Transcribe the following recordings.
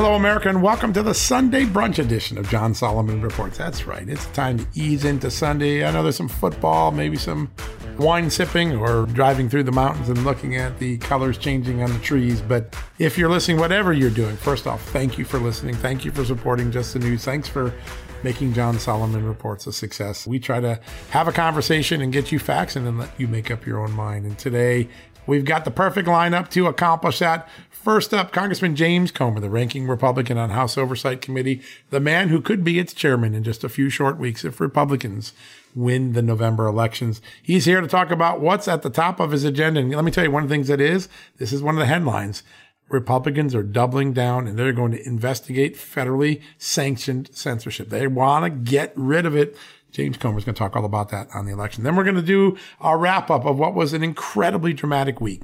Hello, America, and welcome to the Sunday brunch edition of John Solomon Reports. That's right, it's time to ease into Sunday. I know there's some football, maybe some wine sipping, or driving through the mountains and looking at the colors changing on the trees. But if you're listening, whatever you're doing, first off, thank you for listening. Thank you for supporting Just the News. Thanks for making John Solomon Reports a success. We try to have a conversation and get you facts and then let you make up your own mind. And today, We've got the perfect lineup to accomplish that. First up, Congressman James Comer, the ranking Republican on House Oversight Committee, the man who could be its chairman in just a few short weeks if Republicans win the November elections. He's here to talk about what's at the top of his agenda. And let me tell you one of the things that is, this is one of the headlines. Republicans are doubling down and they're going to investigate federally sanctioned censorship. They want to get rid of it James Comer is going to talk all about that on the election. Then we're going to do a wrap up of what was an incredibly dramatic week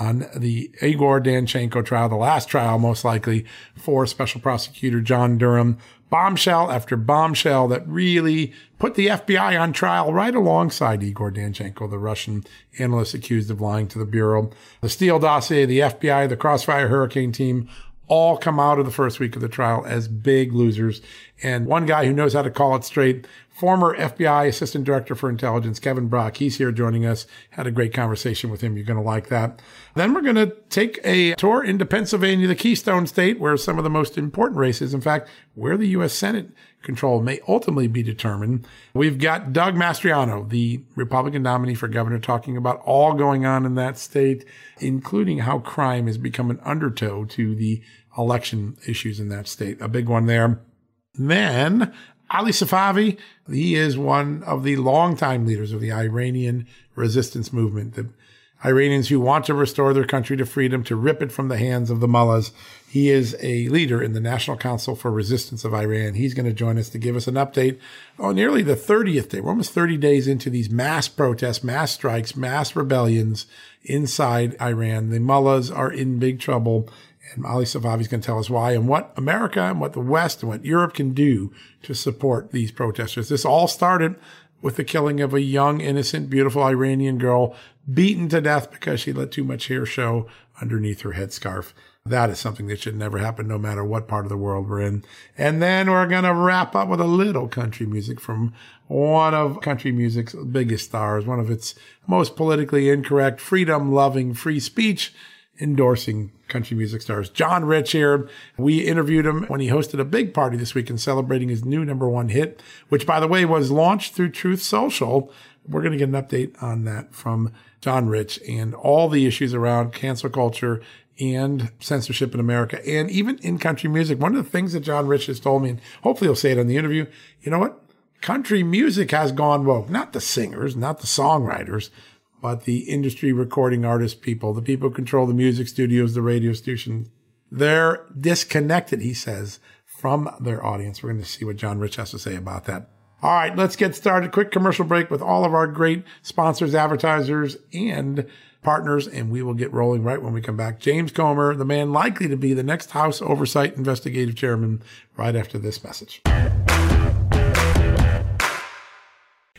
on the Igor Danchenko trial, the last trial most likely for Special Prosecutor John Durham. Bombshell after bombshell that really put the FBI on trial right alongside Igor Danchenko, the Russian analyst accused of lying to the Bureau. The Steele dossier, the FBI, the Crossfire Hurricane team, all come out of the first week of the trial as big losers. And one guy who knows how to call it straight former FBI Assistant Director for Intelligence, Kevin Brock. He's here joining us. Had a great conversation with him. You're going to like that. Then we're going to take a tour into Pennsylvania, the Keystone State, where some of the most important races, in fact, where the U.S. Senate control may ultimately be determined. We've got Doug Mastriano, the Republican nominee for governor, talking about all going on in that state, including how crime has become an undertow to the election issues in that state. A big one there. Then Ali Safavi, he is one of the longtime leaders of the Iranian resistance movement. The Iranians who want to restore their country to freedom, to rip it from the hands of the mullahs. He is a leader in the National Council for Resistance of Iran. He's going to join us to give us an update on nearly the 30th day. We're almost 30 days into these mass protests, mass strikes, mass rebellions inside Iran. The mullahs are in big trouble and Ali Safavi is going to tell us why and what America and what the West and what Europe can do to support these protesters. This all started with the killing of a young, innocent, beautiful Iranian girl beaten to death because she let too much hair show underneath her headscarf. That is something that should never happen, no matter what part of the world we're in. And then we're going to wrap up with a little country music from one of country music's biggest stars, one of its most politically incorrect, freedom loving, free speech endorsing country music stars. John Rich here. We interviewed him when he hosted a big party this week in celebrating his new number one hit, which by the way was launched through Truth Social. We're going to get an update on that from John Rich and all the issues around cancel culture and censorship in America and even in country music. One of the things that John Rich has told me, and hopefully he'll say it on the interview, you know what? Country music has gone woke. Not the singers, not the songwriters, but the industry recording artist people, the people who control the music studios, the radio stations, they're disconnected, he says, from their audience. We're going to see what John Rich has to say about that. All right, let's get started. Quick commercial break with all of our great sponsors, advertisers, and partners, and we will get rolling right when we come back. James Comer, the man likely to be the next House Oversight Investigative Chairman, right after this message.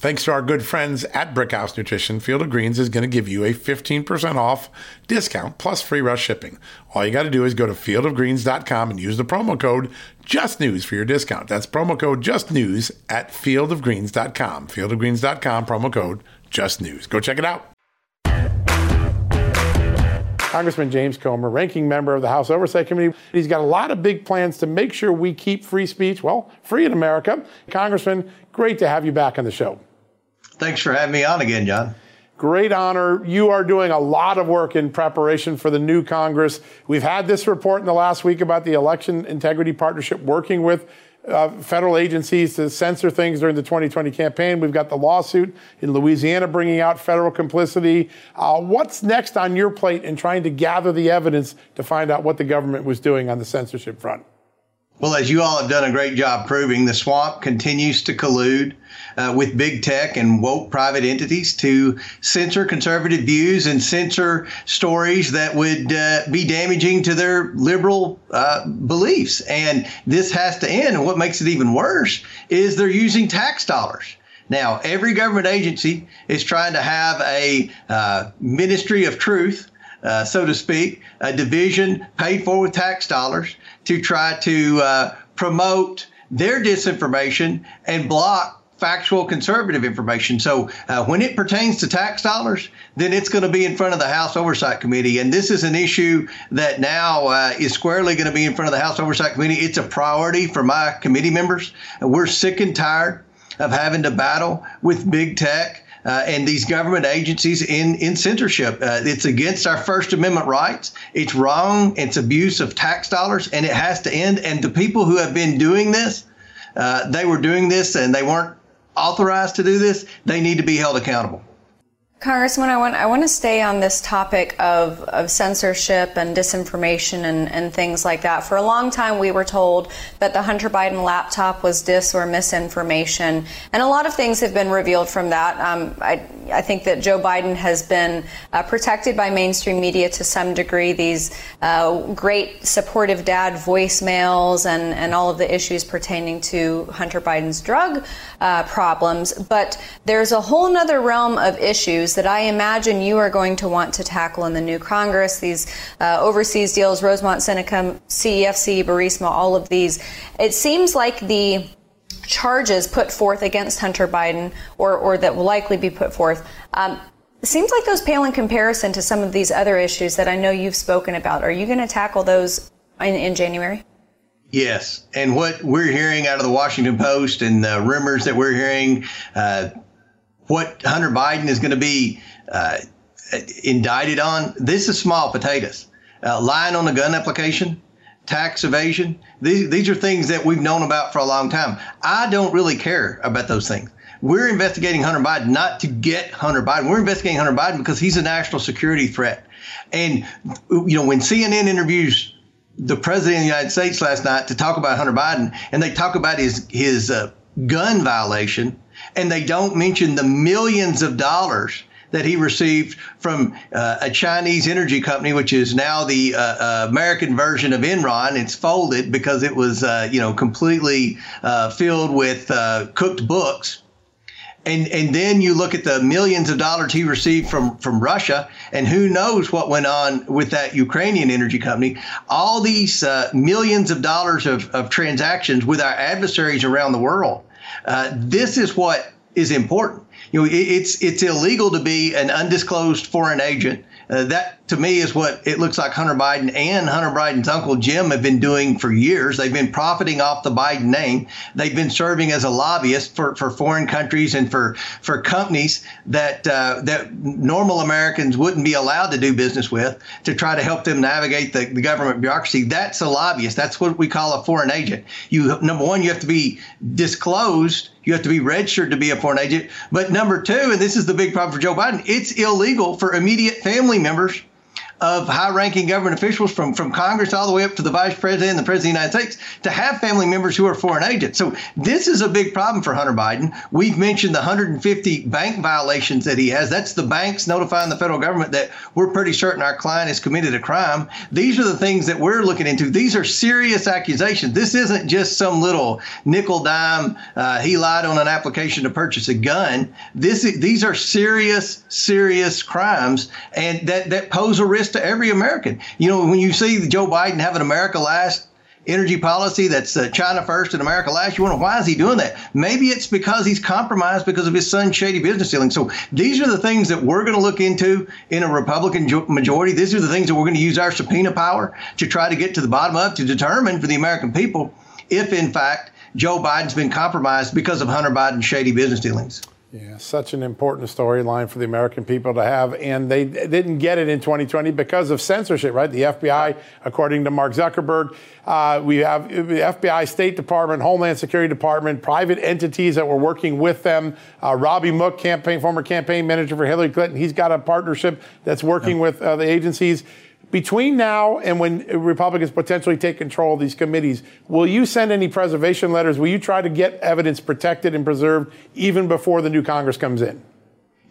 Thanks to our good friends at Brickhouse Nutrition, Field of Greens is going to give you a 15% off discount plus free rush shipping. All you got to do is go to fieldofgreens.com and use the promo code JUSTNEWS for your discount. That's promo code JUSTNEWS at fieldofgreens.com. Fieldofgreens.com, promo code JUSTNEWS. Go check it out. Congressman James Comer, ranking member of the House Oversight Committee. He's got a lot of big plans to make sure we keep free speech, well, free in America. Congressman, great to have you back on the show. Thanks for having me on again, John. Great honor. You are doing a lot of work in preparation for the new Congress. We've had this report in the last week about the Election Integrity Partnership working with uh, federal agencies to censor things during the 2020 campaign. We've got the lawsuit in Louisiana bringing out federal complicity. Uh, what's next on your plate in trying to gather the evidence to find out what the government was doing on the censorship front? Well, as you all have done a great job proving, the swamp continues to collude uh, with big tech and woke private entities to censor conservative views and censor stories that would uh, be damaging to their liberal uh, beliefs. And this has to end. And what makes it even worse is they're using tax dollars. Now, every government agency is trying to have a uh, ministry of truth uh, so to speak, a division paid for with tax dollars to try to uh, promote their disinformation and block factual conservative information. So uh, when it pertains to tax dollars, then it's going to be in front of the House Oversight Committee. And this is an issue that now uh, is squarely going to be in front of the House Oversight Committee. It's a priority for my committee members. We're sick and tired of having to battle with big tech uh, and these government agencies in, in censorship. Uh, it's against our First Amendment rights. It's wrong. It's abuse of tax dollars, and it has to end. And the people who have been doing this, uh, they were doing this and they weren't authorized to do this. They need to be held accountable. Congressman, I want I want to stay on this topic of, of censorship and disinformation and, and things like that. For a long time, we were told that the Hunter Biden laptop was dis or misinformation, and a lot of things have been revealed from that. Um, I, I think that Joe Biden has been uh, protected by mainstream media to some degree. These uh, great supportive dad voicemails and, and all of the issues pertaining to Hunter Biden's drug uh, problems, but there's a whole other realm of issues issues that I imagine you are going to want to tackle in the new Congress. These uh, overseas deals, Rosemont, Seneca, CEFC, Burisma, all of these. It seems like the charges put forth against Hunter Biden, or, or that will likely be put forth, um, seems like those pale in comparison to some of these other issues that I know you've spoken about. Are you going to tackle those in, in January? Yes. And what we're hearing out of the Washington Post and the rumors that we're hearing, uh, what Hunter Biden is going to be uh, indicted on, this is small potatoes. Uh, lying on a gun application, tax evasion, these, these are things that we've known about for a long time. I don't really care about those things. We're investigating Hunter Biden not to get Hunter Biden. We're investigating Hunter Biden because he's a national security threat. And, you know, when CNN interviews the president of the United States last night to talk about Hunter Biden, and they talk about his, his uh, gun violation, and they don't mention the millions of dollars that he received from uh, a Chinese energy company, which is now the uh, uh, American version of Enron. It's folded because it was, uh, you know, completely uh, filled with uh, cooked books. And and then you look at the millions of dollars he received from from Russia, and who knows what went on with that Ukrainian energy company. All these millions of dollars of, of transactions with our adversaries around the world uh, this is what is important. You know, it, it's it's illegal to be an undisclosed foreign agent. Uh, that to me is what it looks like Hunter Biden and Hunter Biden's uncle Jim have been doing for years. They've been profiting off the Biden name. They've been serving as a lobbyist for, for foreign countries and for for companies that uh, that normal Americans wouldn't be allowed to do business with to try to help them navigate the, the government bureaucracy. That's a lobbyist. That's what we call a foreign agent. You number one, you have to be disclosed. You have to be registered to be a foreign agent. But number two, and this is the big problem for Joe Biden, it's illegal for immediate family members of high-ranking government officials from, from Congress all the way up to the vice president and the president of the United States to have family members who are foreign agents. So this is a big problem for Hunter Biden. We've mentioned the 150 bank violations that he has. That's the banks notifying the federal government that we're pretty certain our client has committed a crime. These are the things that we're looking into. These are serious accusations. This isn't just some little nickel dime. Uh, he lied on an application to purchase a gun. This these are serious, serious crimes, and that that pose a risk to every American. You know, when you see Joe Biden having America last energy policy that's uh, China first and America last, you wonder why is he doing that? Maybe it's because he's compromised because of his son's shady business dealings. So these are the things that we're going to look into in a Republican majority. These are the things that we're going to use our subpoena power to try to get to the bottom of to determine for the American people if, in fact, Joe Biden's been compromised because of Hunter Biden's shady business dealings. Yeah, such an important storyline for the American people to have. And they didn't get it in 2020 because of censorship, right? The FBI, according to Mark Zuckerberg, uh, we have the FBI, State Department, Homeland Security Department, private entities that were working with them. Uh, Robbie Mook, campaign, former campaign manager for Hillary Clinton, he's got a partnership that's working yeah. with uh, the agencies between now and when Republicans potentially take control of these committees, will you send any preservation letters? Will you try to get evidence protected and preserved even before the new Congress comes in?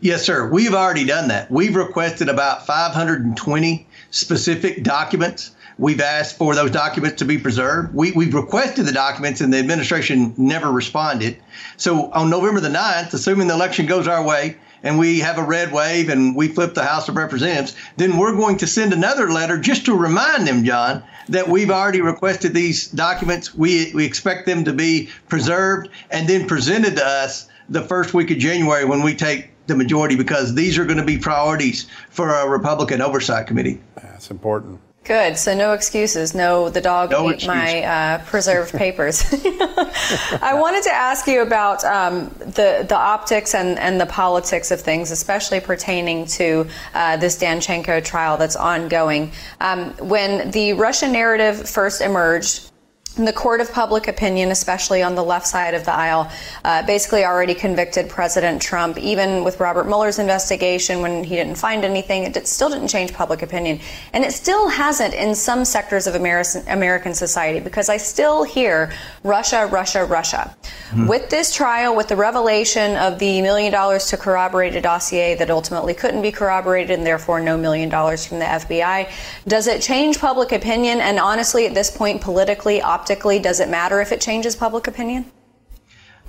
Yes, sir. We've already done that. We've requested about 520 specific documents. We've asked for those documents to be preserved. We, have requested the documents and the administration never responded. So on November the 9th, assuming the election goes our way, and we have a red wave and we flip the House of Representatives, then we're going to send another letter just to remind them, John, that we've already requested these documents. We, we expect them to be preserved and then presented to us the first week of January when we take the majority because these are going to be priorities for a Republican Oversight Committee. That's important. Good. So no excuses. No, the dog no ate excuse. my uh, preserved papers. I wanted to ask you about um, the the optics and, and the politics of things, especially pertaining to uh, this Danchenko trial that's ongoing. Um, when the Russian narrative first emerged, the court of public opinion, especially on the left side of the aisle, uh, basically already convicted President Trump. Even with Robert Mueller's investigation, when he didn't find anything, it still didn't change public opinion. And it still hasn't in some sectors of American, American society because I still hear Russia, Russia, Russia. Mm-hmm. With this trial, with the revelation of the million dollars to corroborate a dossier that ultimately couldn't be corroborated and therefore no million dollars from the FBI, does it change public opinion? And honestly, at this point, politically, optically, does it matter if it changes public opinion?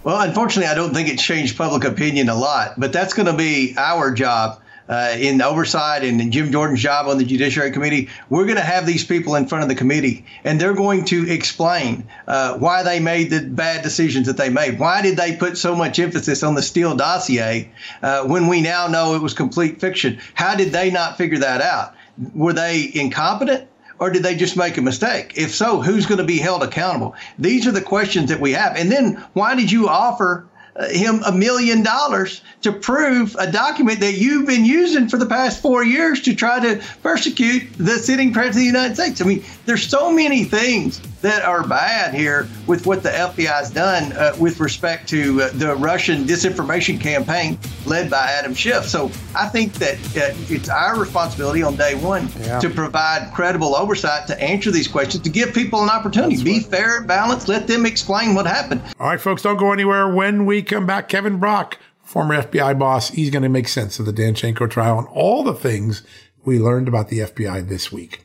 Well, unfortunately, I don't think it changed public opinion a lot, but that's going to be our job uh, in oversight and Jim Jordan's job on the Judiciary Committee. We're going to have these people in front of the committee, and they're going to explain uh, why they made the bad decisions that they made. Why did they put so much emphasis on the Steele dossier uh, when we now know it was complete fiction? How did they not figure that out? Were they incompetent? Or did they just make a mistake? If so, who's going to be held accountable? These are the questions that we have. And then why did you offer uh, him a million dollars to prove a document that you've been using for the past four years to try to persecute the sitting president of the United States. I mean, there's so many things that are bad here with what the FBI has done uh, with respect to uh, the Russian disinformation campaign led by Adam Schiff. So I think that uh, it's our responsibility on day one yeah. to provide credible oversight to answer these questions, to give people an opportunity, That's be right. fair and balanced, let them explain what happened. All right, folks, don't go anywhere. When we come back, Kevin Brock, former FBI boss, he's going to make sense of the Danchenko trial and all the things we learned about the FBI this week.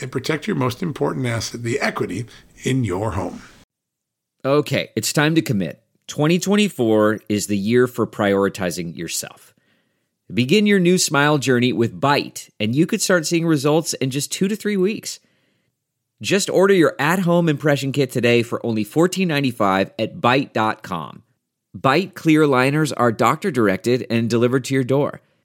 and protect your most important asset, the equity in your home. Okay, it's time to commit. 2024 is the year for prioritizing yourself. Begin your new smile journey with Byte, and you could start seeing results in just two to three weeks. Just order your at home impression kit today for only $14.95 at Byte.com. Byte clear liners are doctor directed and delivered to your door.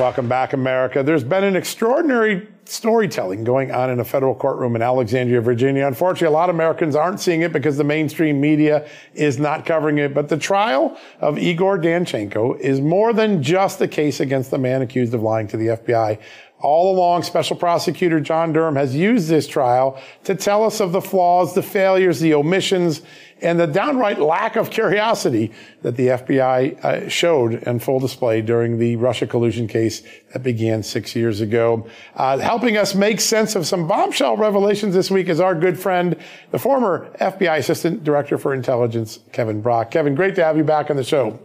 Welcome back, America. There's been an extraordinary storytelling going on in a federal courtroom in Alexandria, Virginia. Unfortunately, a lot of Americans aren't seeing it because the mainstream media is not covering it. But the trial of Igor Danchenko is more than just a case against the man accused of lying to the FBI. All along, Special Prosecutor John Durham has used this trial to tell us of the flaws, the failures, the omissions, and the downright lack of curiosity that the FBI uh, showed in full display during the Russia collusion case that began six years ago. Uh, helping us make sense of some bombshell revelations this week is our good friend, the former FBI Assistant Director for Intelligence, Kevin Brock. Kevin, great to have you back on the show.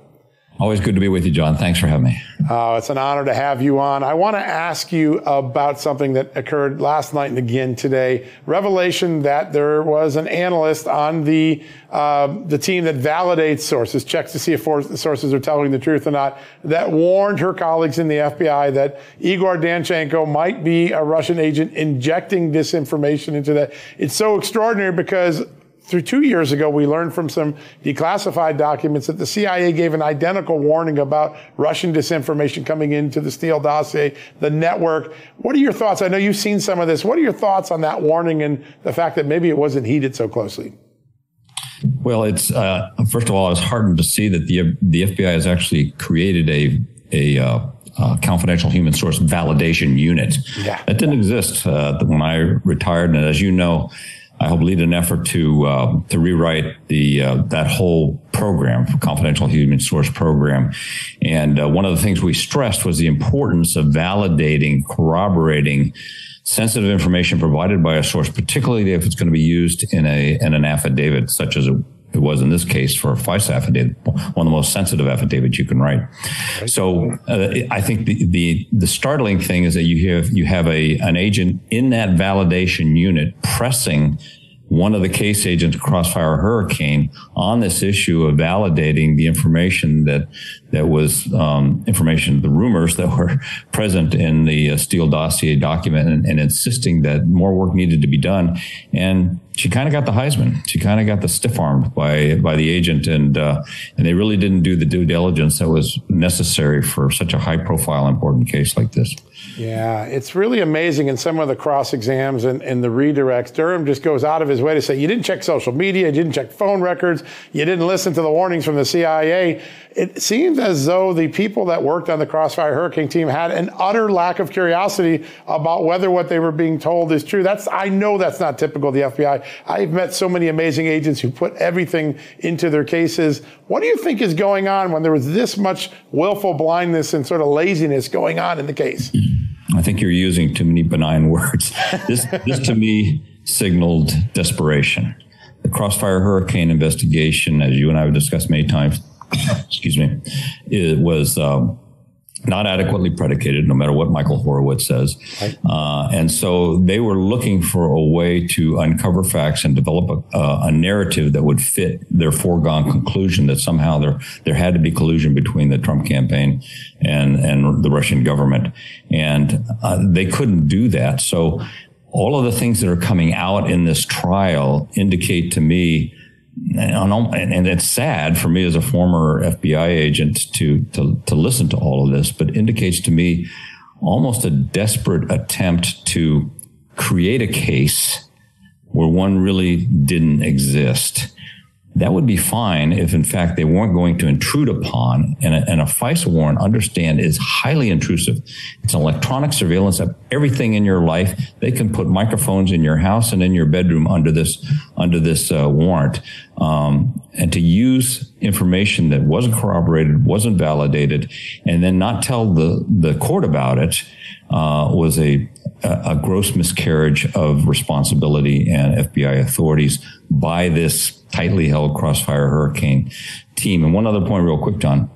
Always good to be with you, John. Thanks for having me. Uh, it's an honor to have you on. I want to ask you about something that occurred last night and again today. Revelation that there was an analyst on the uh, the team that validates sources, checks to see if sources are telling the truth or not, that warned her colleagues in the FBI that Igor Danchenko might be a Russian agent injecting disinformation into that. It's so extraordinary because through two years ago, we learned from some declassified documents that the CIA gave an identical warning about Russian disinformation coming into the Steele dossier, the network. What are your thoughts? I know you've seen some of this. What are your thoughts on that warning and the fact that maybe it wasn't heeded so closely? Well, it's uh, first of all, I was heartened to see that the the FBI has actually created a a uh, uh, confidential human source validation unit. Yeah. That didn't exist uh, when I retired, and as you know I hope lead an effort to uh, to rewrite the uh, that whole program, confidential human source program. And uh, one of the things we stressed was the importance of validating, corroborating sensitive information provided by a source, particularly if it's going to be used in a in an affidavit, such as a it was in this case for a FISA affidavit, one of the most sensitive affidavits you can write. So uh, I think the, the, the startling thing is that you have you have a an agent in that validation unit pressing one of the case agents, Crossfire Hurricane, on this issue of validating the information that that was um, information, the rumors that were present in the uh, Steele dossier document, and, and, insisting that more work needed to be done. And she kind of got the Heisman. She kind of got the stiff armed by by the agent, and uh, and they really didn't do the due diligence that was necessary for such a high profile, important case like this. Yeah, it's really amazing in some of the cross exams and, and, the redirects. Durham just goes out of his way to say, you didn't check social media, you didn't check phone records, you didn't listen to the warnings from the CIA. It seems as though the people that worked on the Crossfire Hurricane team had an utter lack of curiosity about whether what they were being told is true. That's, I know that's not typical of the FBI. I've met so many amazing agents who put everything into their cases. What do you think is going on when there was this much willful blindness and sort of laziness going on in the case? Think you're using too many benign words. This, this to me signaled desperation. The Crossfire Hurricane investigation, as you and I have discussed many times, excuse me, it was um, not adequately predicated, no matter what Michael Horowitz says. Uh, and so they were looking for a way to uncover facts and develop a, uh, a, narrative that would fit their foregone conclusion that somehow there there had to be collusion between the Trump campaign and and the Russian government, and uh, they couldn't do that. So all of the things that are coming out in this trial indicate to me and it's sad for me as a former FBI agent to, to, to listen to all of this, but indicates to me almost a desperate attempt to create a case where one really didn't exist that would be fine if, in fact, they weren't going to intrude upon. And a, and a FISA warrant, understand, is highly intrusive. It's an electronic surveillance of everything in your life. They can put microphones in your house and in your bedroom under this under this uh, warrant. Um, and to use information that wasn't corroborated, wasn't validated, and then not tell the the court about it uh, was a a gross miscarriage of responsibility and FBI authorities by this tightly held Crossfire Hurricane team. And one other point, real quick, John.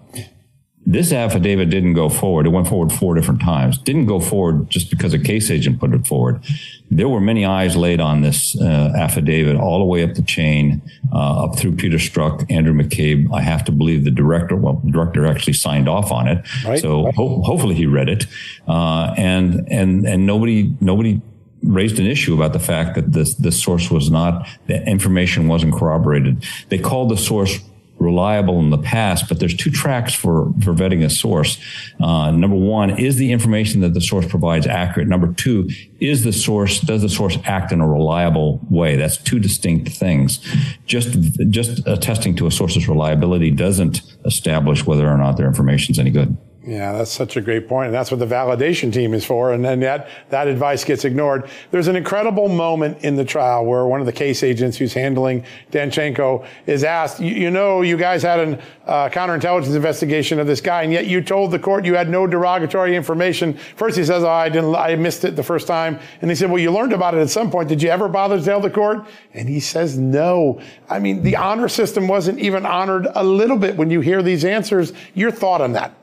This affidavit didn't go forward. It went forward four different times. Didn't go forward just because a case agent put it forward. There were many eyes laid on this uh, affidavit all the way up the chain, uh, up through Peter Strzok, Andrew McCabe. I have to believe the director, well, the director actually signed off on it. Right. So ho- hopefully he read it. Uh, and, and, and nobody, nobody raised an issue about the fact that this, this source was not, the information wasn't corroborated. They called the source reliable in the past, but there's two tracks for, for vetting a source. Uh, number one, is the information that the source provides accurate? Number two, is the source, does the source act in a reliable way? That's two distinct things. Just, just attesting to a source's reliability doesn't establish whether or not their information is any good. Yeah, that's such a great point. And that's what the validation team is for. And then that, that advice gets ignored. There's an incredible moment in the trial where one of the case agents who's handling Danchenko is asked, you, you know, you guys had a uh, counterintelligence investigation of this guy, and yet you told the court you had no derogatory information. First he says, oh, I didn't, I missed it the first time. And he said, well, you learned about it at some point. Did you ever bother to tell the court? And he says, no. I mean, the honor system wasn't even honored a little bit when you hear these answers. Your thought on that?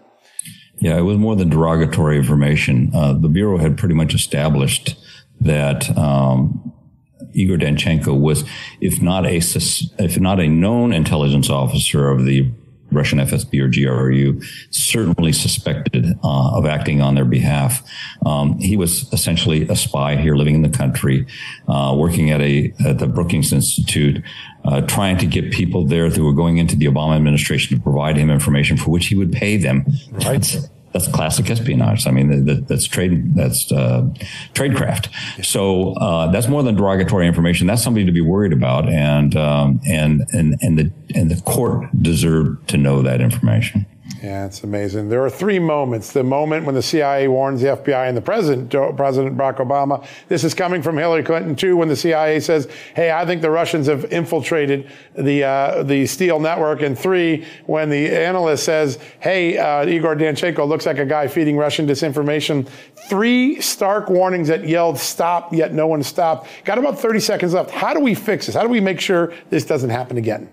Yeah, it was more than derogatory information. Uh, the Bureau had pretty much established that um, Igor Danchenko was, if not a if not a known intelligence officer of the Russian FSB or GRU, certainly suspected uh, of acting on their behalf. Um, he was essentially a spy here, living in the country, uh, working at a at the Brookings Institute, uh, trying to get people there who were going into the Obama administration to provide him information for which he would pay them. Right. That's, classic espionage. I mean, that, that's trade, that's uh, tradecraft. So uh, that's more than derogatory information. That's something to be worried about, and um, and and and the and the court deserved to know that information. Yeah, it's amazing. There are three moments. The moment when the CIA warns the FBI and the president, President Barack Obama. This is coming from Hillary Clinton too, when the CIA says, "Hey, I think the Russians have infiltrated the uh, the Steele network." And three, when the analyst says, "Hey, uh, Igor Danchenko looks like a guy feeding Russian disinformation." Three stark warnings that yelled "Stop!" Yet no one stopped. Got about 30 seconds left. How do we fix this? How do we make sure this doesn't happen again?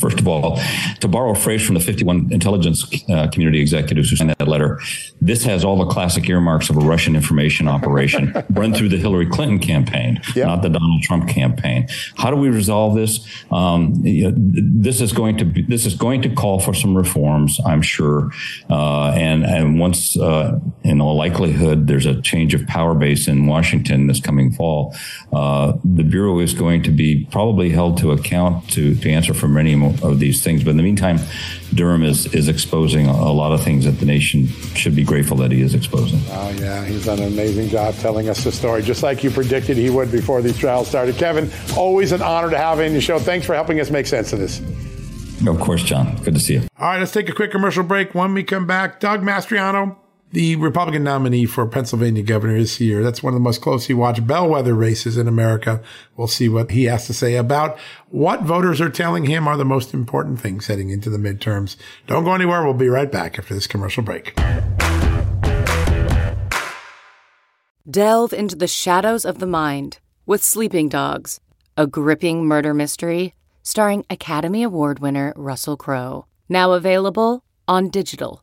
First of all, to borrow a phrase from the 51 intelligence uh, community executives who signed that letter, this has all the classic earmarks of a Russian information operation run through the Hillary Clinton campaign, not the Donald Trump campaign. How do we resolve this? Um, you know, this is going to be, this is going to call for some reforms, I'm sure. Uh, and and once, uh, in all likelihood, there's a change of power base in Washington this coming fall. Uh, the bureau is going to be probably held to account to to answer for many of these things. But in the meantime, Durham is, is exposing a lot of things that the nation should be grateful that he is exposing. Oh, yeah. He's done an amazing job telling us the story, just like you predicted he would before these trials started. Kevin, always an honor to have you in the show. Thanks for helping us make sense of this. Of course, John. Good to see you. All right, let's take a quick commercial break. When we come back, Doug Mastriano the Republican nominee for Pennsylvania governor is here. That's one of the most closely watched bellwether races in America. We'll see what he has to say about what voters are telling him are the most important things heading into the midterms. Don't go anywhere. We'll be right back after this commercial break. Delve into the shadows of the mind with Sleeping Dogs, a gripping murder mystery starring Academy Award winner Russell Crowe. Now available on digital.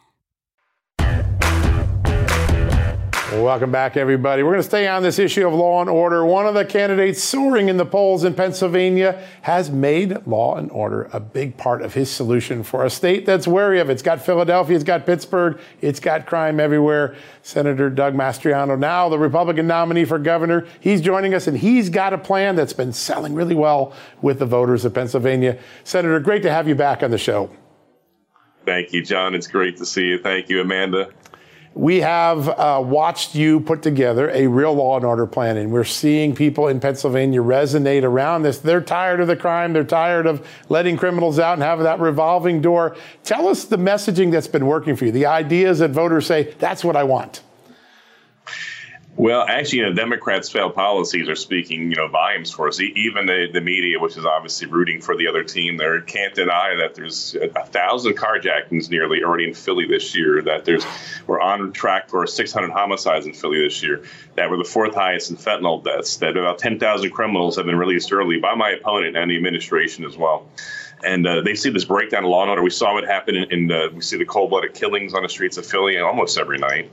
Welcome back, everybody. We're going to stay on this issue of law and order. One of the candidates soaring in the polls in Pennsylvania has made law and order a big part of his solution for a state that's wary of it. It's got Philadelphia, it's got Pittsburgh, it's got crime everywhere. Senator Doug Mastriano, now the Republican nominee for governor, he's joining us and he's got a plan that's been selling really well with the voters of Pennsylvania. Senator, great to have you back on the show. Thank you, John. It's great to see you. Thank you, Amanda we have uh, watched you put together a real law and order plan, and we're seeing people in Pennsylvania resonate around this. They're tired of the crime, they're tired of letting criminals out and having that revolving door. Tell us the messaging that's been working for you, the ideas that voters say, that's what I want. Well, actually, you know, Democrats' failed policies are speaking, you know, volumes for us. Even the, the media, which is obviously rooting for the other team, there can't deny that there's a, a thousand carjackings nearly already in Philly this year. That there's we're on track for 600 homicides in Philly this year. That we're the fourth highest in fentanyl deaths. That about 10,000 criminals have been released early by my opponent and the administration as well and uh, they see this breakdown of law and order. We saw what happened in, in uh, we see the cold-blooded killings on the streets of Philly almost every night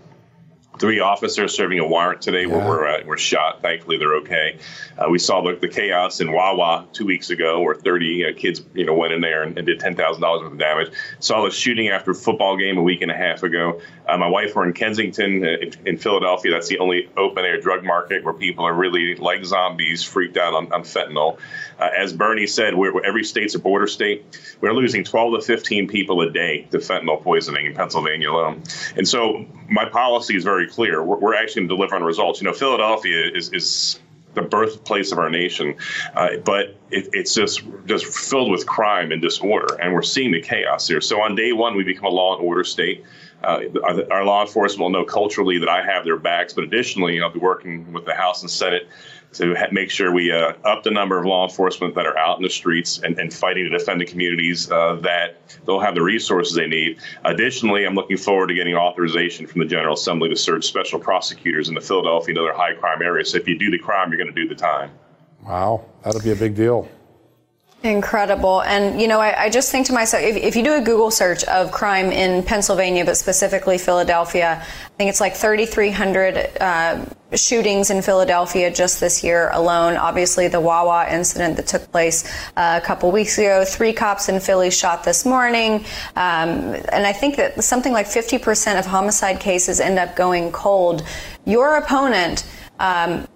three officers serving a warrant today yeah. were, were, uh, were shot. Thankfully, they're okay. Uh, we saw the, the, chaos in Wawa two weeks ago where 30 uh, kids you know, went in there and, and did $10,000 worth of damage. Saw the shooting after a football game a week and a half ago. Uh, my wife were in Kensington uh, in, in, Philadelphia. That's the only open air drug market where people are really like zombies, freaked out on, on fentanyl. Uh, as Bernie said, we're, every state's a border state. We're losing 12 to 15 people a day to fentanyl poisoning in Pennsylvania alone. And so my policy is very clear. We're, we're actually going to deliver on results. You know, Philadelphia is, is the birthplace of our nation, uh, but it, it's just just filled with crime and disorder, and we're seeing the chaos here. So on day one, we become a law and order state. Uh, our, our, law enforcement will know culturally that I have their backs, but additionally, I'll be working with the House and Senate to ha- make sure we uh, up the number of law enforcement that are out in the streets and, and fighting to defend the communities uh, that they'll have the resources they need. Additionally, I'm looking forward to getting authorization from the General Assembly to search special prosecutors in the Philadelphia and other high crime areas. So if you do the crime, you're going to do the time. Wow, that'll be a big deal. Incredible. And, you know, I, I, just think to myself, if, if, you do a Google search of crime in Pennsylvania, but specifically Philadelphia, I think it's like 3,300 uh, shootings in Philadelphia just this year alone. Obviously, the Wawa incident that took place uh, a couple weeks ago, three cops in Philly shot this morning. Um, and I think that something like 50% of homicide cases end up going cold. Your opponent, um,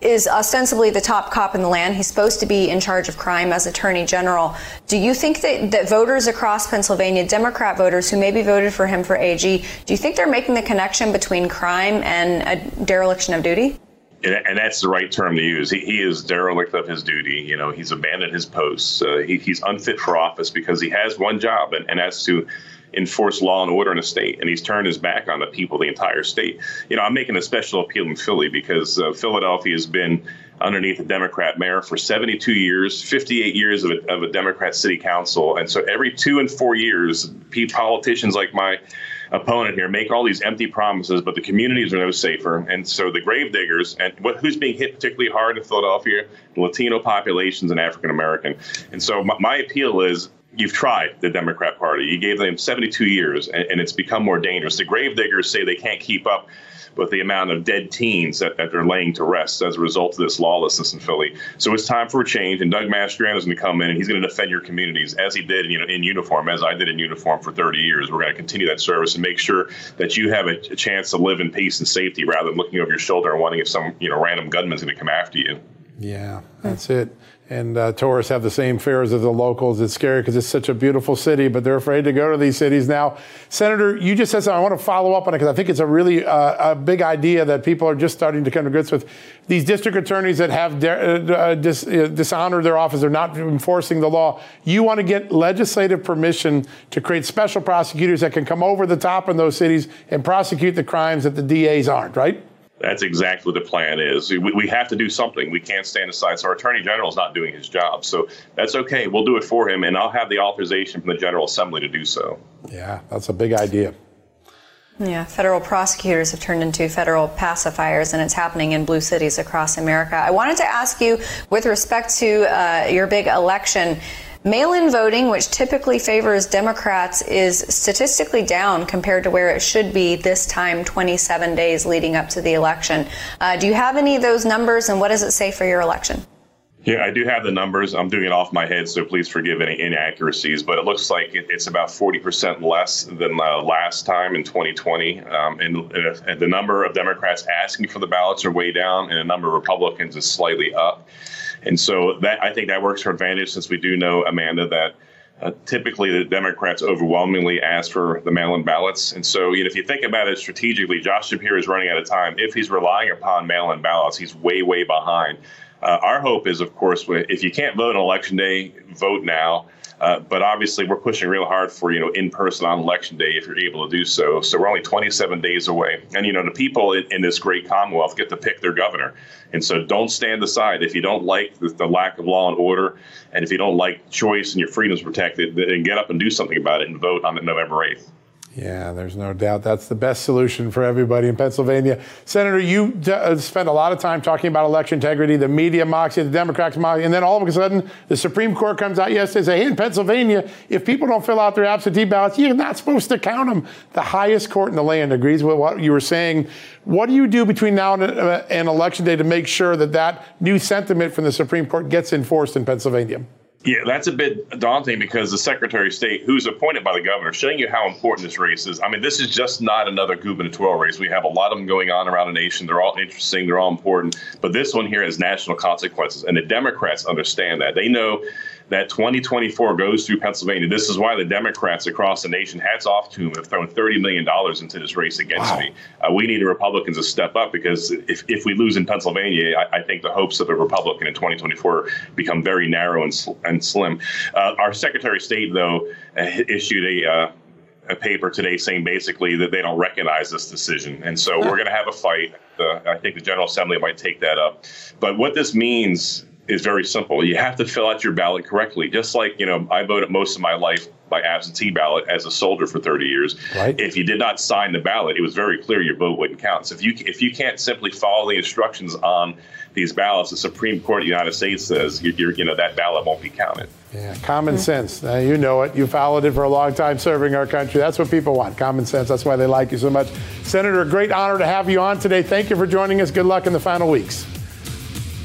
is ostensibly the top cop in the land. He's supposed to be in charge of crime as Attorney General. Do you think that, that voters across Pennsylvania, Democrat voters who maybe voted for him for AG, do you think they're making the connection between crime and a dereliction of duty? and that's the right term to use. He, he, is derelict of his duty. You know, he's abandoned his posts. Uh, he, he's unfit for office because he has one job, and, and that's to enforce law and order in a state, and he's turned his back on the people, the entire state. You know, I'm making a special appeal in Philly because uh, Philadelphia has been underneath a Democrat mayor for 72 years, 58 years of a, of a Democrat city council, and so every two and four years, politicians like my opponent here make all these empty promises, but the communities are no safer. And so the gravediggers, and what, who's being hit particularly hard in Philadelphia? The Latino populations and African American. And so my, my, appeal is you've tried the Democrat Party. You gave them 72 years, and, and, it's become more dangerous. The gravediggers say they can't keep up with the amount of dead teens that, that they're laying to rest as a result of this lawlessness in Philly. So it's time for a change, and Doug Mastriano is going to come in and he's going to defend your communities as he did, you know, in uniform, as I did in uniform for 30 years. We're going to continue that service and make sure that you have a, a chance to live in peace and safety rather than looking over your shoulder and wondering if some, you know, random gunman's going to come after you. Yeah, that's it and uh, tourists have the same fares as the locals. It's scary because it's such a beautiful city, but they're afraid to go to these cities now. Senator, you just said something. I want to follow up on it because I think it's a really uh, a big idea that people are just starting to come to grips with. These district attorneys that have de- uh, uh dis- uh, dishonored their office, they're not enforcing the law. You want to get legislative permission to create special prosecutors that can come over the top in those cities and prosecute the crimes that the DAs aren't, right? That's exactly what the plan is. We, we have to do something. We can't stand aside. So our attorney general is not doing his job. So that's okay. We'll do it for him, and I'll have the authorization from the General Assembly to do so. Yeah, that's a big idea. Yeah, federal prosecutors have turned into federal pacifiers, and it's happening in blue cities across America. I wanted to ask you, with respect to uh, your big election, Mail in voting, which typically favors Democrats, is statistically down compared to where it should be this time, 27 days leading up to the election. Uh, do you have any of those numbers, and what does it say for your election? Yeah, I do have the numbers. I'm doing it off my head, so please forgive any inaccuracies. But it looks like it's about 40% less than uh, last time in 2020. Um, and, and, the number of Democrats asking for the ballots are way down, and the number of Republicans is slightly up. And so that I think that works for advantage since we do know, Amanda, that uh, typically the Democrats overwhelmingly ask for the mail in ballots. And so you know, if you think about it strategically, Josh Shapiro is running out of time. If he's relying upon mail in ballots, he's way, way behind. Uh, our hope is, of course, if you can't vote on election day, vote now. Uh, but obviously, we're pushing real hard for you know in person on election day if you're able to do so. So we're only 27 days away, and you know the people in, in this great Commonwealth get to pick their governor. And so don't stand aside if you don't like the, the lack of law and order, and if you don't like choice and your freedoms protected, then get up and do something about it and vote on November 8th. Yeah, there's no doubt that's the best solution for everybody in Pennsylvania. Senator, you d- uh, spent a lot of time talking about election integrity. The media you, the Democrats you, and then all of a sudden, the Supreme Court comes out yesterday and says, hey, in Pennsylvania, if people don't fill out their absentee ballots, you're not supposed to count them. The highest court in the land agrees with what you were saying. What do you do between now and, uh, and election day to make sure that that new sentiment from the Supreme Court gets enforced in Pennsylvania? Yeah, that's a bit daunting because the Secretary of State, who's appointed by the governor, showing you how important this race is. I mean, this is just not another gubernatorial race. We have a lot of them going on around the nation. They're all interesting, they're all important. But this one here has national consequences. And the Democrats understand that. They know that 2024 goes through Pennsylvania. This is why the Democrats across the nation, hats off to them, have thrown $30 million into this race against wow. me. Uh, we need the Republicans to step up because if, if we lose in Pennsylvania, I, I, think the hopes of a Republican in 2024 become very narrow and, sl- and slim. Uh, our Secretary of State, though, uh, issued a uh, a paper today saying basically that they don't recognize this decision. And so we're going to have a fight. Uh, I think the General Assembly might take that up. But what this means is very simple. You have to fill out your ballot correctly. Just like, you know, I voted most of my life by absentee ballot as a soldier for 30 years. Right. If you did not sign the ballot, it was very clear your vote wouldn't count. So if you if you can't simply follow the instructions on these ballots, the Supreme Court of the United States says you you know that ballot won't be counted. Yeah, common sense. Uh, you know it. You followed it for a long time serving our country. That's what people want. Common sense. That's why they like you so much. Senator, great honor to have you on today. Thank you for joining us. Good luck in the final weeks.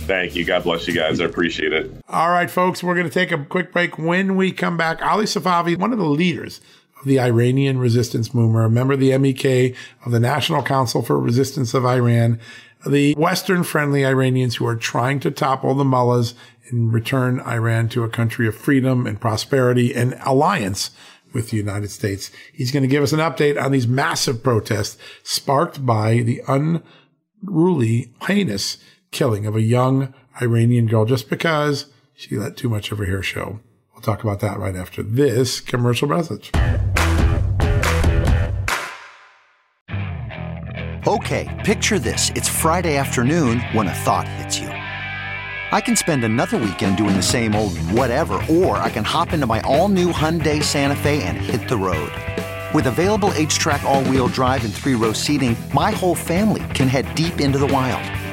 Thank you. God bless you guys. I appreciate it. All right, folks, we're going to take a quick break. When we come back, Ali Safavi, one of the leaders of the Iranian resistance movement, a member of the MEK of the National Council for Resistance of Iran, the Western friendly Iranians who are trying to topple the mullahs and return Iran to a country of freedom and prosperity and alliance with the United States. He's going to give us an update on these massive protests sparked by the unruly, heinous killing of a young Iranian girl just because she let too much of her hair show. We'll talk about that right after this commercial message. Okay, picture this. It's Friday afternoon when a thought hits you. I can spend another weekend doing the same old whatever, or I can hop into my all new Hyundai Santa Fe and hit the road. With available HTRAC, all wheel drive, and three row seating, my whole family can head deep into the wild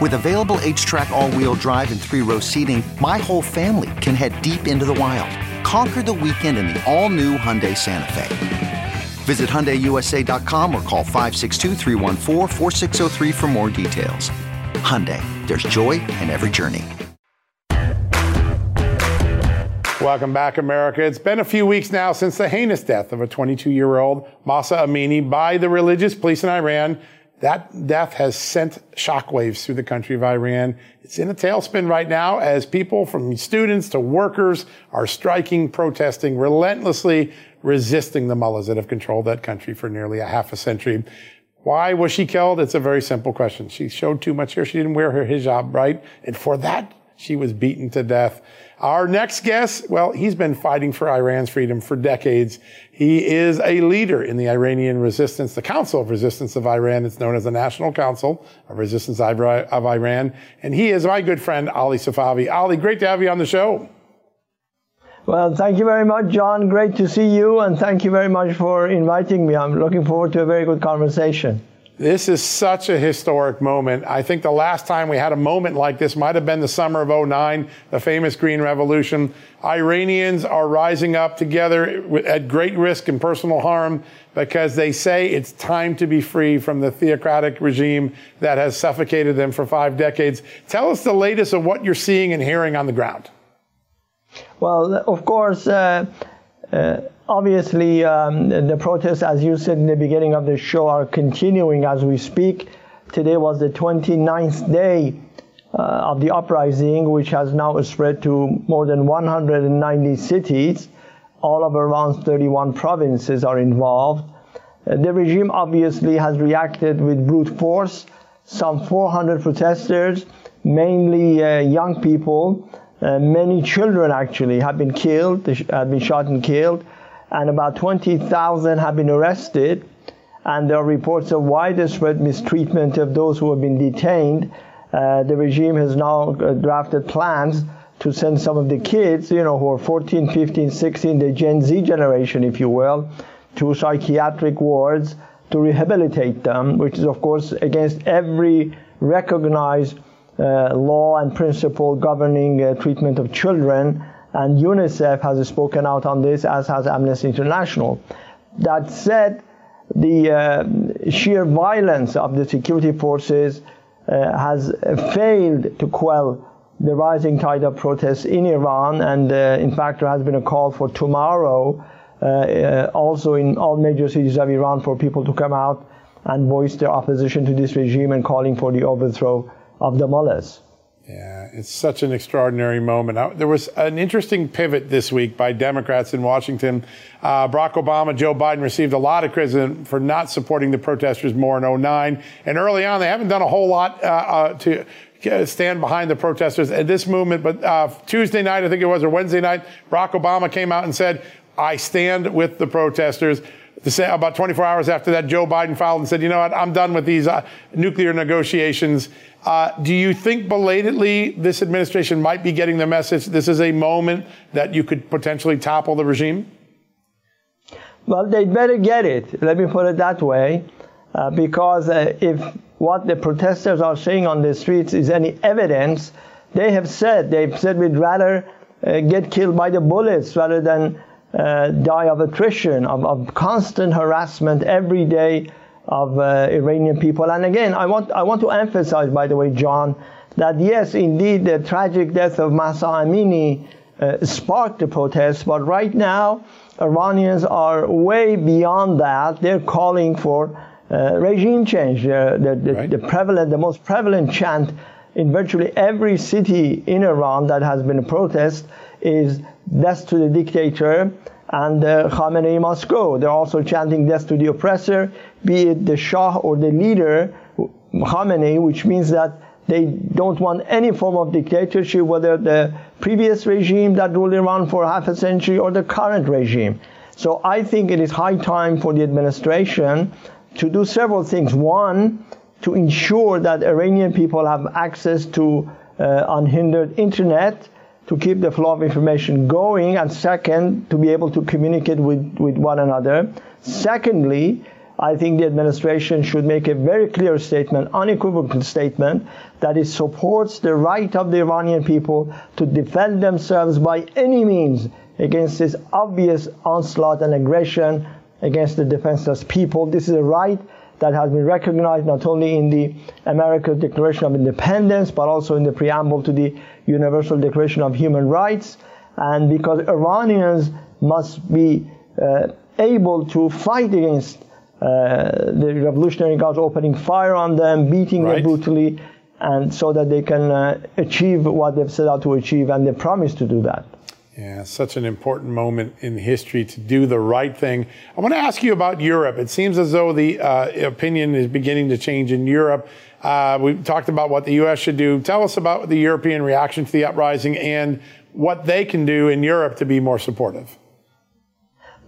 With available HTRAC all-wheel drive and three-row seating, my whole family can head deep into the wild. Conquer the weekend in the all-new Hyundai Santa Fe. Visit HyundaiUSA.com or call 562 for more details. Hyundai, there's joy in every journey. Welcome back, America. It's been a few weeks now since the heinous death of a 22-year-old Mahsa Amini by the religious police in Iran that death has sent shockwaves through the country of Iran. It's in a tailspin right now as people from students to workers are striking, protesting, relentlessly resisting the mullahs that have controlled that country for nearly a half a century. Why was she killed? It's a very simple question. She showed too much hair. She didn't wear her hijab right. And for that, she was beaten to death. Our next guest, well, he's been fighting for Iran's freedom for decades. He is a leader in the Iranian resistance, the Council of Resistance of Iran. It's known as the National Council of Resistance of Iran. And he is my good friend, Ali Safavi. Ali, great to have you on the show. Well, thank you very much, John. Great to see you, and thank you very much for inviting me. I'm looking forward to a very good conversation. This is such a historic moment. I think the last time we had a moment like this might have been the summer of 09, the famous Green Revolution. Iranians are rising up together at great risk and personal harm because they say it's time to be free from the theocratic regime that has suffocated them for five decades. Tell us the latest of what you're seeing and hearing on the ground. Well, of course, uh, obviously, um, the protests, as you said in the beginning of the show, are continuing as we speak. Today was the 29th day uh, of the uprising, which has now spread to more than 190 cities. All of Iran's 31 provinces are involved. Uh, the regime obviously has reacted with brute force. Some 400 protesters, mainly uh, young people, uh, many children actually have been killed, have been shot and killed, and about 20,000 have been arrested. And there are reports of widespread mistreatment of those who have been detained. Uh, the regime has now uh, drafted plans to send some of the kids, you know, who are 14, 15, 16, the Gen Z generation, if you will, to psychiatric wards to rehabilitate them, which is, of course, against every recognized law and principle governing uh, treatment of children. And UNICEF has spoken out on this, as has Amnesty International. That said, the uh, sheer violence of the security forces uh, has failed to quell the rising tide of protests in Iran, and uh, in fact, there has been a call for tomorrow, uh, also in all major cities of Iran, for people to come out and voice their opposition to this regime and calling for the overthrow of the mullahs. Yeah, it's such an extraordinary moment. There was an interesting pivot this week by Democrats in Washington. Uh, Barack Obama, Joe Biden received a lot of criticism for not supporting the protesters more in 09. And early on, they haven't done a whole lot uh, uh, to stand behind the protesters at this movement. But uh, Tuesday night, I think it was, or Wednesday night, Barack Obama came out and said, I stand with the protesters about 24 hours after that, Joe Biden filed and said, you know what, I'm done with these uh, nuclear negotiations. Uh, do you think belatedly this administration might be getting the message this is a moment that you could potentially topple the regime? Well, they'd better get it. Let me put it that way. Uh, because uh, if what the protesters are saying on the streets is any evidence, they have said, they've said we'd rather uh, get killed by the bullets rather than uh, die of attrition, of, of, constant harassment every day of uh, Iranian people. And again, I want, I want to emphasize, by the way, John, that yes, indeed, the tragic death of Mahsa Amini uh, sparked the protests, but right now, Iranians are way beyond that. They're calling for uh, regime change. Uh, the, the, right. the, prevalent, the most prevalent chant in virtually every city in Iran that has been a protest is death to the dictator and uh, Khamenei must go. They're also chanting death to the oppressor, be it the Shah or the leader, Khamenei, which means that they don't want any form of dictatorship, whether the previous regime that ruled Iran for half a century or the current regime. So I think it is high time for the administration to do several things. One, to ensure that Iranian people have access to uh, unhindered internet to keep the flow of information going, and second, to be able to communicate with, with one another. Secondly, I think the administration should make a very clear statement, unequivocal statement, that it supports the right of the Iranian people to defend themselves by any means against this obvious onslaught and aggression against the defenseless people. This is a right that has been recognized not only in the American Declaration of Independence, but also in the preamble to the Universal Declaration of Human Rights. And because Iranians must be uh, able to fight against uh, the revolutionary guards opening fire on them, beating right. them brutally, and so that they can uh, achieve what they've set out to achieve, and they promise to do that. Yeah, such an important moment in history to do the right thing. I want to ask you about Europe. It seems as though the uh, opinion is beginning to change in Europe. Uh, we talked about what the U.S. should do. Tell us about the European reaction to the uprising and what they can do in Europe to be more supportive.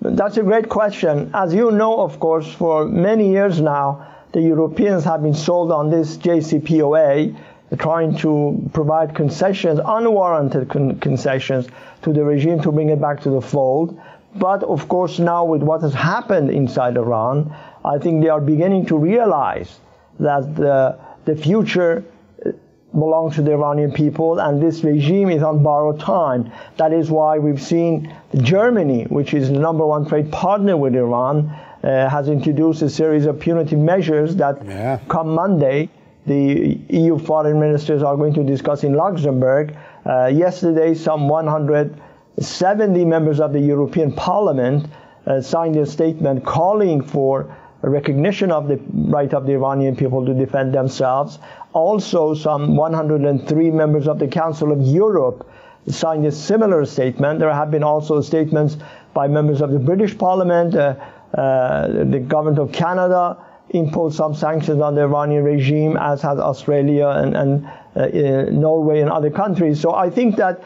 That's a great question. As you know, of course, for many years now, the Europeans have been sold on this JCPOA, trying to provide concessions, unwarranted con- concessions to the regime to bring it back to the fold. But of course, now with what has happened inside Iran, I think they are beginning to realize that the, the future uh, belongs to the Iranian people, and this regime is on borrowed time. That is why we've seen Germany, which is the number one trade partner with Iran, uh, has introduced a series of punitive measures that yeah. come Monday the EU foreign ministers are going to discuss in Luxembourg. Uh, yesterday, some 170 members of the European Parliament uh, signed a statement calling for recognition of the right of the Iranian people to defend themselves. Also, some 103 members of the Council of Europe signed a similar statement. There have been also statements by members of the British Parliament, uh, uh, the government of Canada imposed some sanctions on the Iranian regime, as has Australia and, and uh, Norway and other countries. So I think that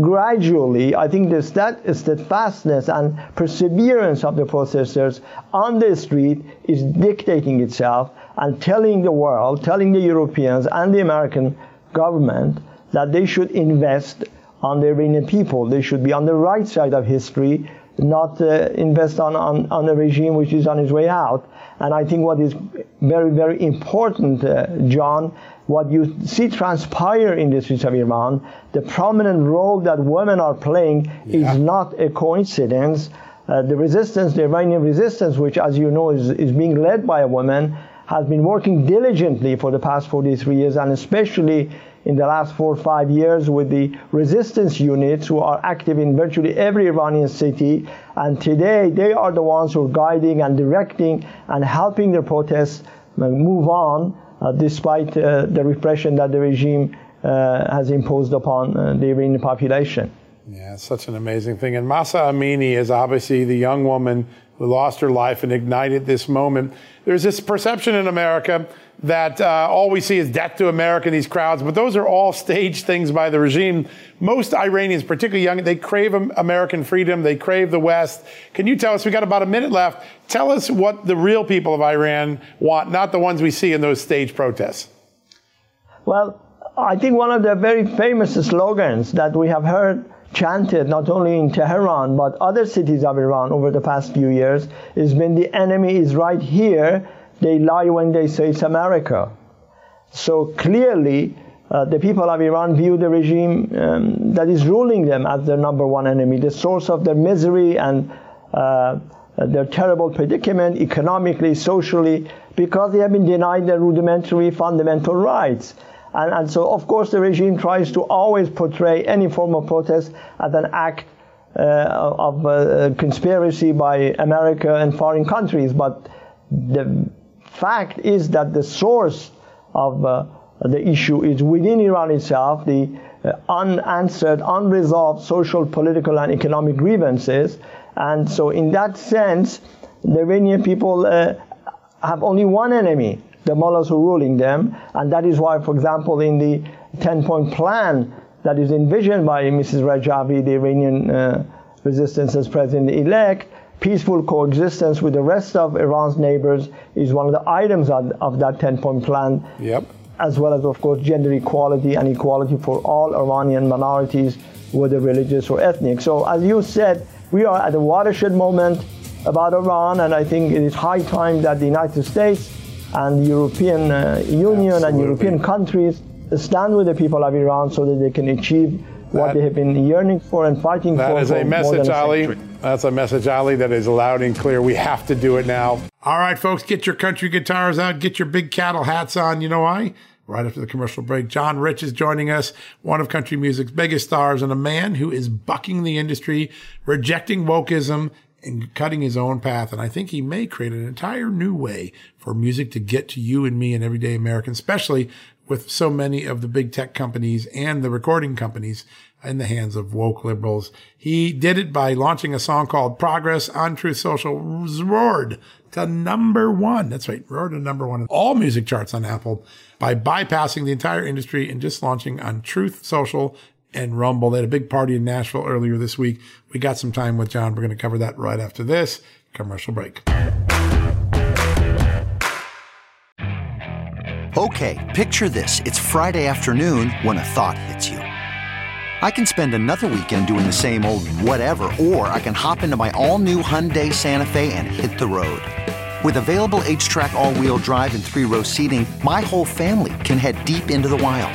gradually, I think the steadfastness and perseverance of the protesters on the street is dictating itself and telling the world, telling the Europeans and the American government that they should invest on the Iranian people. They should be on the right side of history, not uh, invest on, on, on a regime which is on its way out. And I think what is very, very important, uh, John, what you see transpire in the streets of Iran, the prominent role that women are playing yeah. is not a coincidence. Uh, the resistance, the Iranian resistance, which, as you know, is, is being led by a woman, has been working diligently for the past 43 years, and especially in the last four or five years with the resistance units who are active in virtually every Iranian city. And today, they are the ones who are guiding and directing and helping the protests move on uh, despite uh, the repression that the regime uh, has imposed upon the Iranian population. Yeah, such an amazing thing. And Mahsa Amini is obviously the young woman who lost her life and ignited this moment. There's this perception in America that uh, all we see is death to America in these crowds, but those are all staged things by the regime. Most Iranians, particularly young, they crave American freedom, they crave the West. Can you tell us, we got about a minute left, tell us what the real people of Iran want, not the ones we see in those staged protests? Well, I think one of the very famous slogans that we have heard chanted not only in Tehran but other cities of Iran over the past few years is when the enemy is right here they lie when they say it's America. So clearly, uh, the people of Iran view the regime um, that is ruling them as their number one enemy, the source of their misery and uh, their terrible predicament economically, socially, because they have been denied their rudimentary fundamental rights. And, and so, of course, the regime tries to always portray any form of protest as an act uh, of uh, conspiracy by America and foreign countries. But the fact is that the source of uh, the issue is within Iran itself, the uh, unanswered, unresolved social, political, and economic grievances. And so, in that sense, the Iranian people uh, have only one enemy, the mullahs who are ruling them. And that is why, for example, in the 10 point plan that is envisioned by Mrs. Rajavi, the Iranian uh, resistance as president elect, peaceful coexistence with the rest of Iran's neighbors is one of the items of, of that 10 point plan. Yep. As well as, of course, gender equality and equality for all Iranian minorities, whether religious or ethnic. So, as you said, we are at a watershed moment about Iran, and I think it is high time that the United States and the European uh, Union Absolutely. and European countries stand with the people of Iran so that they can achieve what that, they have been yearning for and fighting that for. That is a message, Ali. That's a message, Ali, that is loud and clear. We have to do it now. All right, folks, get your country guitars out, get your big cattle hats on. You know why? Right after the commercial break, John Rich is joining us, one of country music's biggest stars, and a man who is bucking the industry, rejecting wokeism, and cutting his own path. And I think he may create an entire new way for music to get to you and me and everyday Americans, especially with so many of the big tech companies and the recording companies in the hands of woke liberals. He did it by launching a song called Progress on Truth Social, roared to number one. That's right, roared to number one in all music charts on Apple by bypassing the entire industry and just launching on Truth Social and Rumble. They had a big party in Nashville earlier this week. We got some time with John. We're going to cover that right after this commercial break. Okay, picture this. It's Friday afternoon when a thought hits you. I can spend another weekend doing the same old whatever, or I can hop into my all new Hyundai Santa Fe and hit the road. With available HTRAC, all wheel drive, and three row seating, my whole family can head deep into the wild.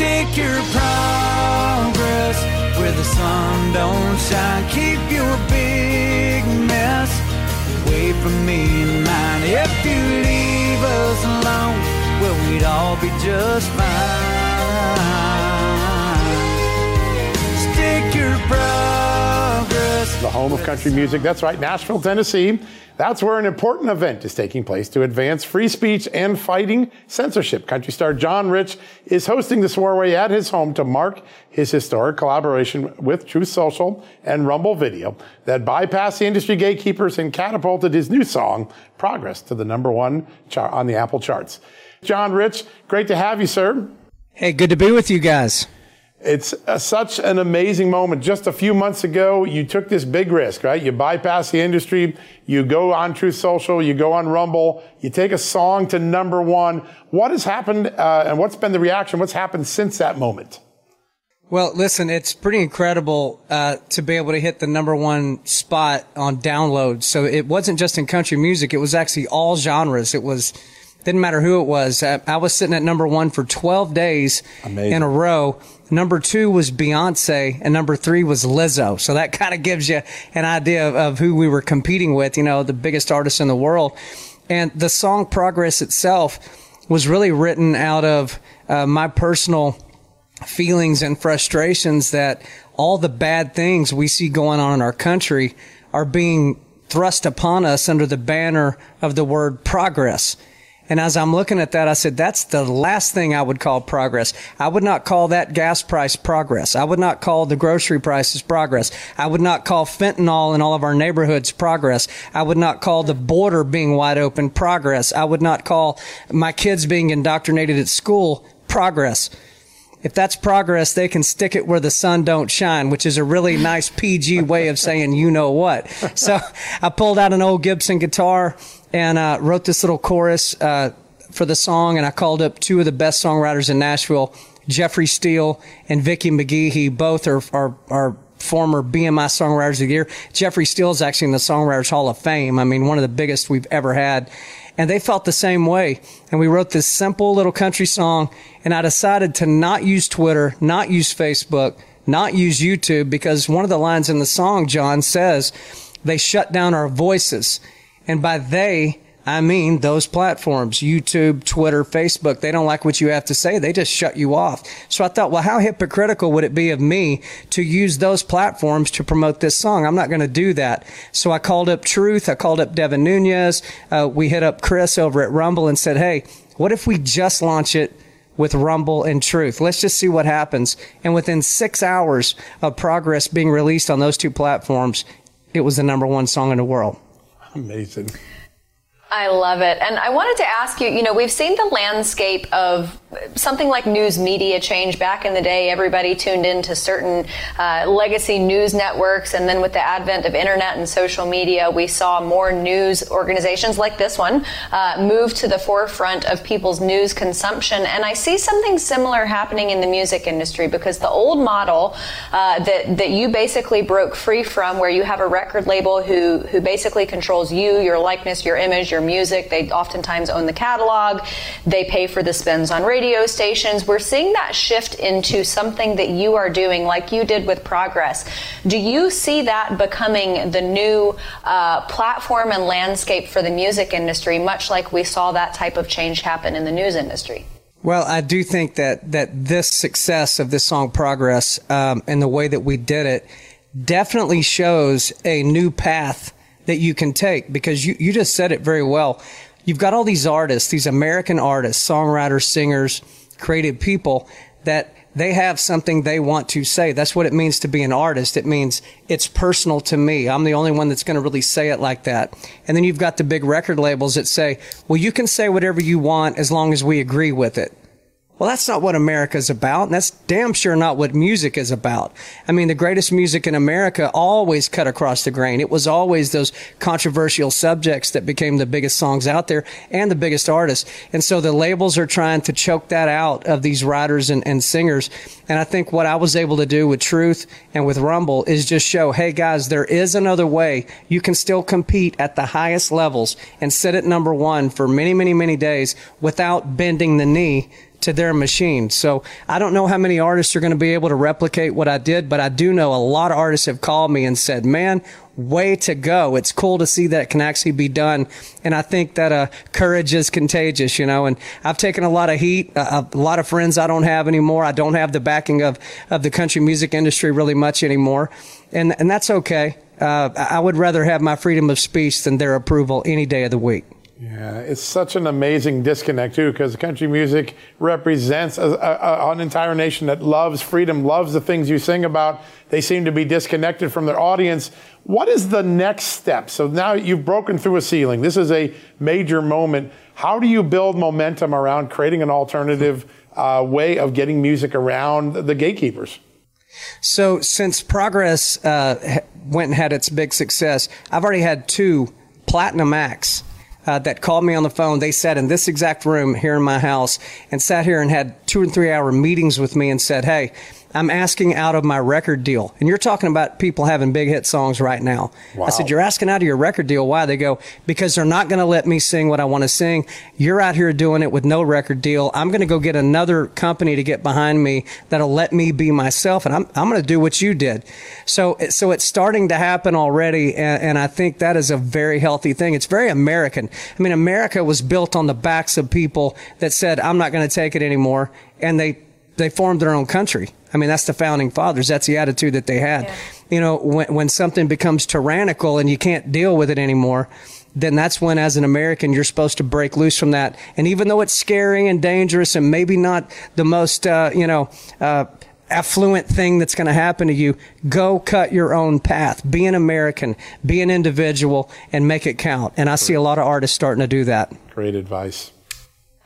Stick your progress where the sun don't shine. Keep your big mess away from me and mine. If you leave us alone, well, we'd all be just fine. Stick your progress. The home of country music. That's right, Nashville, Tennessee. That's where an important event is taking place to advance free speech and fighting censorship. Country star John Rich is hosting the soiree at his home to mark his historic collaboration with Truth Social and Rumble Video that bypassed the industry gatekeepers and catapulted his new song, Progress, to the number one on the Apple charts. John Rich, great to have you, sir. Hey, good to be with you guys. It's a, such an amazing moment. Just a few months ago, you took this big risk, right? You bypass the industry, you go on Truth Social, you go on Rumble, you take a song to number one. What has happened, uh, and what's been the reaction? What's happened since that moment? Well, listen, it's pretty incredible uh, to be able to hit the number one spot on downloads. So it wasn't just in country music; it was actually all genres. It was didn't matter who it was. I, I was sitting at number one for 12 days Amazing. in a row. Number two was Beyonce, and number three was Lizzo. So that kind of gives you an idea of, of who we were competing with. You know, the biggest artist in the world, and the song "Progress" itself was really written out of uh, my personal feelings and frustrations that all the bad things we see going on in our country are being thrust upon us under the banner of the word progress. And as I'm looking at that, I said, that's the last thing I would call progress. I would not call that gas price progress. I would not call the grocery prices progress. I would not call fentanyl in all of our neighborhoods progress. I would not call the border being wide open progress. I would not call my kids being indoctrinated at school progress if that's progress, they can stick it where the sun don't shine, which is a really nice PG way of saying you know what. So I pulled out an old Gibson guitar and uh, wrote this little chorus uh, for the song, and I called up two of the best songwriters in Nashville, Jeffrey Steele and Vicky McGee. He both are are, are former BMI Songwriters of the Year. Jeffrey Steele is actually in the Songwriters Hall of Fame. I mean, one of the biggest we've ever had. And they felt the same way. And we wrote this simple little country song. And I decided to not use Twitter, not use Facebook, not use YouTube because one of the lines in the song, John says, they shut down our voices. And by they, I mean those platforms, YouTube, Twitter, Facebook, they don't like what you have to say. They just shut you off. So I thought, well, how hypocritical would it be of me to use those platforms to promote this song? I'm not going to do that. So I called up Truth. I called up Devin Nunes. Uh, we hit up Chris over at Rumble and said, hey, what if we just launch it with Rumble and Truth. Let's just see what happens. And within six hours of progress being released on those two platforms, it was the number one song in the world. Amazing. I love it. And I wanted to ask you, you know, we've seen the landscape of something like news media change. Back in the day, everybody tuned into certain uh, legacy news networks. And then with the advent of internet and social media, we saw more news organizations like this one uh, move to the forefront of people's news consumption. And I see something similar happening in the music industry because the old model uh, that, that you basically broke free from, where you have a record label who, who basically controls you, your likeness, your image, your music. They oftentimes own the catalog. They pay for the spins on radio stations. We're seeing that shift into something that you are doing, like you did with Progress. Do you see that becoming the new uh, platform and landscape for the music industry, much like we saw that type of change happen in the news industry? Well, I do think that that this success of this song "Progress" um, and the way that we did it definitely shows a new path that you can take because you, you just said it very well. You've got all these artists, these American artists, songwriters, singers, creative people that they have something they want to say. That's what it means to be an artist. It means it's personal to me. I'm the only one that's going to really say it like that. And then you've got the big record labels that say, well, you can say whatever you want as long as we agree with it. Well, that's not what America's about. And that's damn sure not what music is about. I mean, the greatest music in America always cut across the grain. It was always those controversial subjects that became the biggest songs out there and the biggest artists. And so the labels are trying to choke that out of these writers and, and singers. And I think what I was able to do with Truth and with Rumble is just show, hey guys, there is another way. You can still compete at the highest levels and sit at number one for many, many, many days without bending the knee to their machine. So I don't know how many artists are going to be able to replicate what I did, but I do know a lot of artists have called me and said, man, way to go. It's cool to see that it can actually be done. And I think that uh, courage is contagious, you know, and I've taken a lot of heat, uh, a lot of friends I don't have anymore. I don't have the backing of, of the country music industry really much anymore. And, and that's okay. Uh, I would rather have my freedom of speech than their approval any day of the week. Yeah, it's such an amazing disconnect too, because country music represents a, a, an entire nation that loves freedom, loves the things you sing about. They seem to be disconnected from their audience. What is the next step? So now you've broken through a ceiling. This is a major moment. How do you build momentum around creating an alternative uh, way of getting music around the gatekeepers? So since Progress uh, went and had its big success, I've already had two platinum acts uh, that called me on the phone. They sat in this exact room here in my house and sat here and had two and three hour meetings with me and said, Hey, I'm asking out of my record deal. And you're talking about people having big hit songs right now. Wow. I said, You're asking out of your record deal. Why? They go, Because they're not going to let me sing what I want to sing. You're out here doing it with no record deal. I'm going to go get another company to get behind me that'll let me be myself. And I'm, I'm going to do what you did. So, so it's starting to happen already. And, and I think that is a very healthy thing. It's very American. I mean, America was built on the backs of people that said, I'm not going to take it anymore. And they, they formed their own country. I mean, that's the founding fathers. That's the attitude that they had. Yeah. You know, when, when something becomes tyrannical and you can't deal with it anymore, then that's when, as an American, you're supposed to break loose from that. And even though it's scary and dangerous and maybe not the most, uh, you know, uh, affluent thing that's going to happen to you, go cut your own path. Be an American, be an individual, and make it count. And I see a lot of artists starting to do that. Great advice.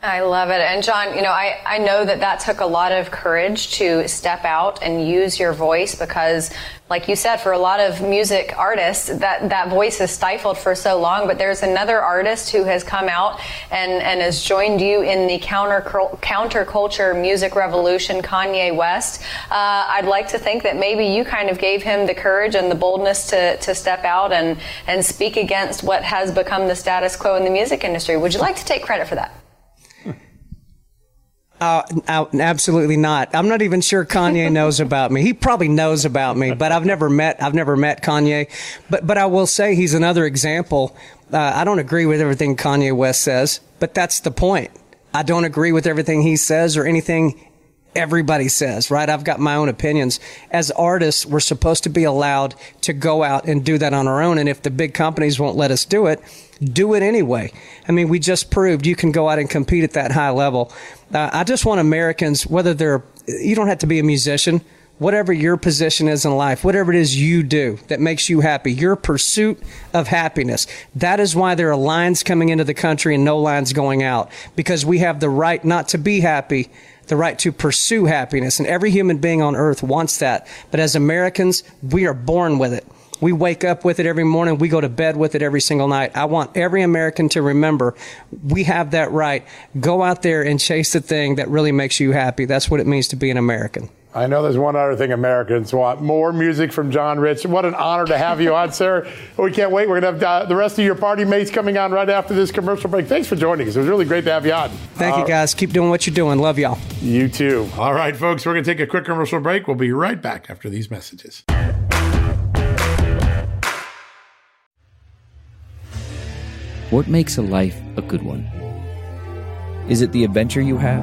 I love it. And John, you know, I, I know that that took a lot of courage to step out and use your voice because, like you said, for a lot of music artists, that, that voice is stifled for so long. But there's another artist who has come out and, and has joined you in the counter counterculture music revolution, Kanye West. Uh, I'd like to think that maybe you kind of gave him the courage and the boldness to, to step out and, and speak against what has become the status quo in the music industry. Would you like to take credit for that? Uh, absolutely not. I'm not even sure Kanye knows about me. He probably knows about me, but I've never met. I've never met Kanye. But but I will say he's another example. Uh, I don't agree with everything Kanye West says, but that's the point. I don't agree with everything he says or anything everybody says, right? I've got my own opinions. As artists, we're supposed to be allowed to go out and do that on our own. And if the big companies won't let us do it, do it anyway. I mean, we just proved you can go out and compete at that high level. Uh, I just want Americans, whether they're, you don't have to be a musician, whatever your position is in life, whatever it is you do that makes you happy, your pursuit of happiness. That is why there are lines coming into the country and no lines going out because we have the right not to be happy the right to pursue happiness. And every human being on earth wants that. But as Americans, we are born with it. We wake up with it every morning. We go to bed with it every single night. I want every American to remember we have that right. Go out there and chase the thing that really makes you happy. That's what it means to be an American. I know there's one other thing Americans want more music from John Rich. What an honor to have you on, sir. We can't wait. We're going to have uh, the rest of your party mates coming on right after this commercial break. Thanks for joining us. It was really great to have you on. Thank uh, you, guys. Keep doing what you're doing. Love y'all. You too. All right, folks, we're going to take a quick commercial break. We'll be right back after these messages. What makes a life a good one? Is it the adventure you have?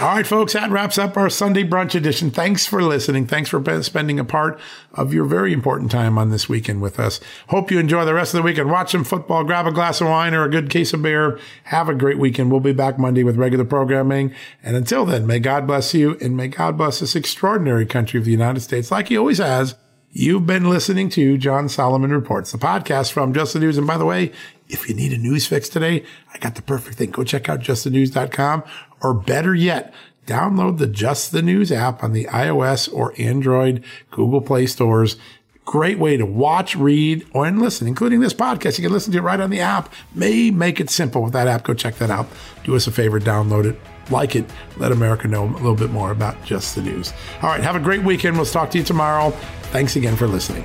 All right, folks, that wraps up our Sunday brunch edition. Thanks for listening. Thanks for spending a part of your very important time on this weekend with us. Hope you enjoy the rest of the weekend. Watch some football, grab a glass of wine or a good case of beer. Have a great weekend. We'll be back Monday with regular programming. And until then, may God bless you and may God bless this extraordinary country of the United States like he always has. You've been listening to John Solomon Reports, the podcast from Just the News. And by the way, if you need a news fix today, I got the perfect thing. Go check out justthenews.com or better yet, download the Just the News app on the iOS or Android Google Play stores. Great way to watch, read, or and listen, including this podcast. You can listen to it right on the app. May make it simple with that app. Go check that out. Do us a favor, download it, like it, let America know a little bit more about Just the News. All right, have a great weekend. We'll talk to you tomorrow. Thanks again for listening.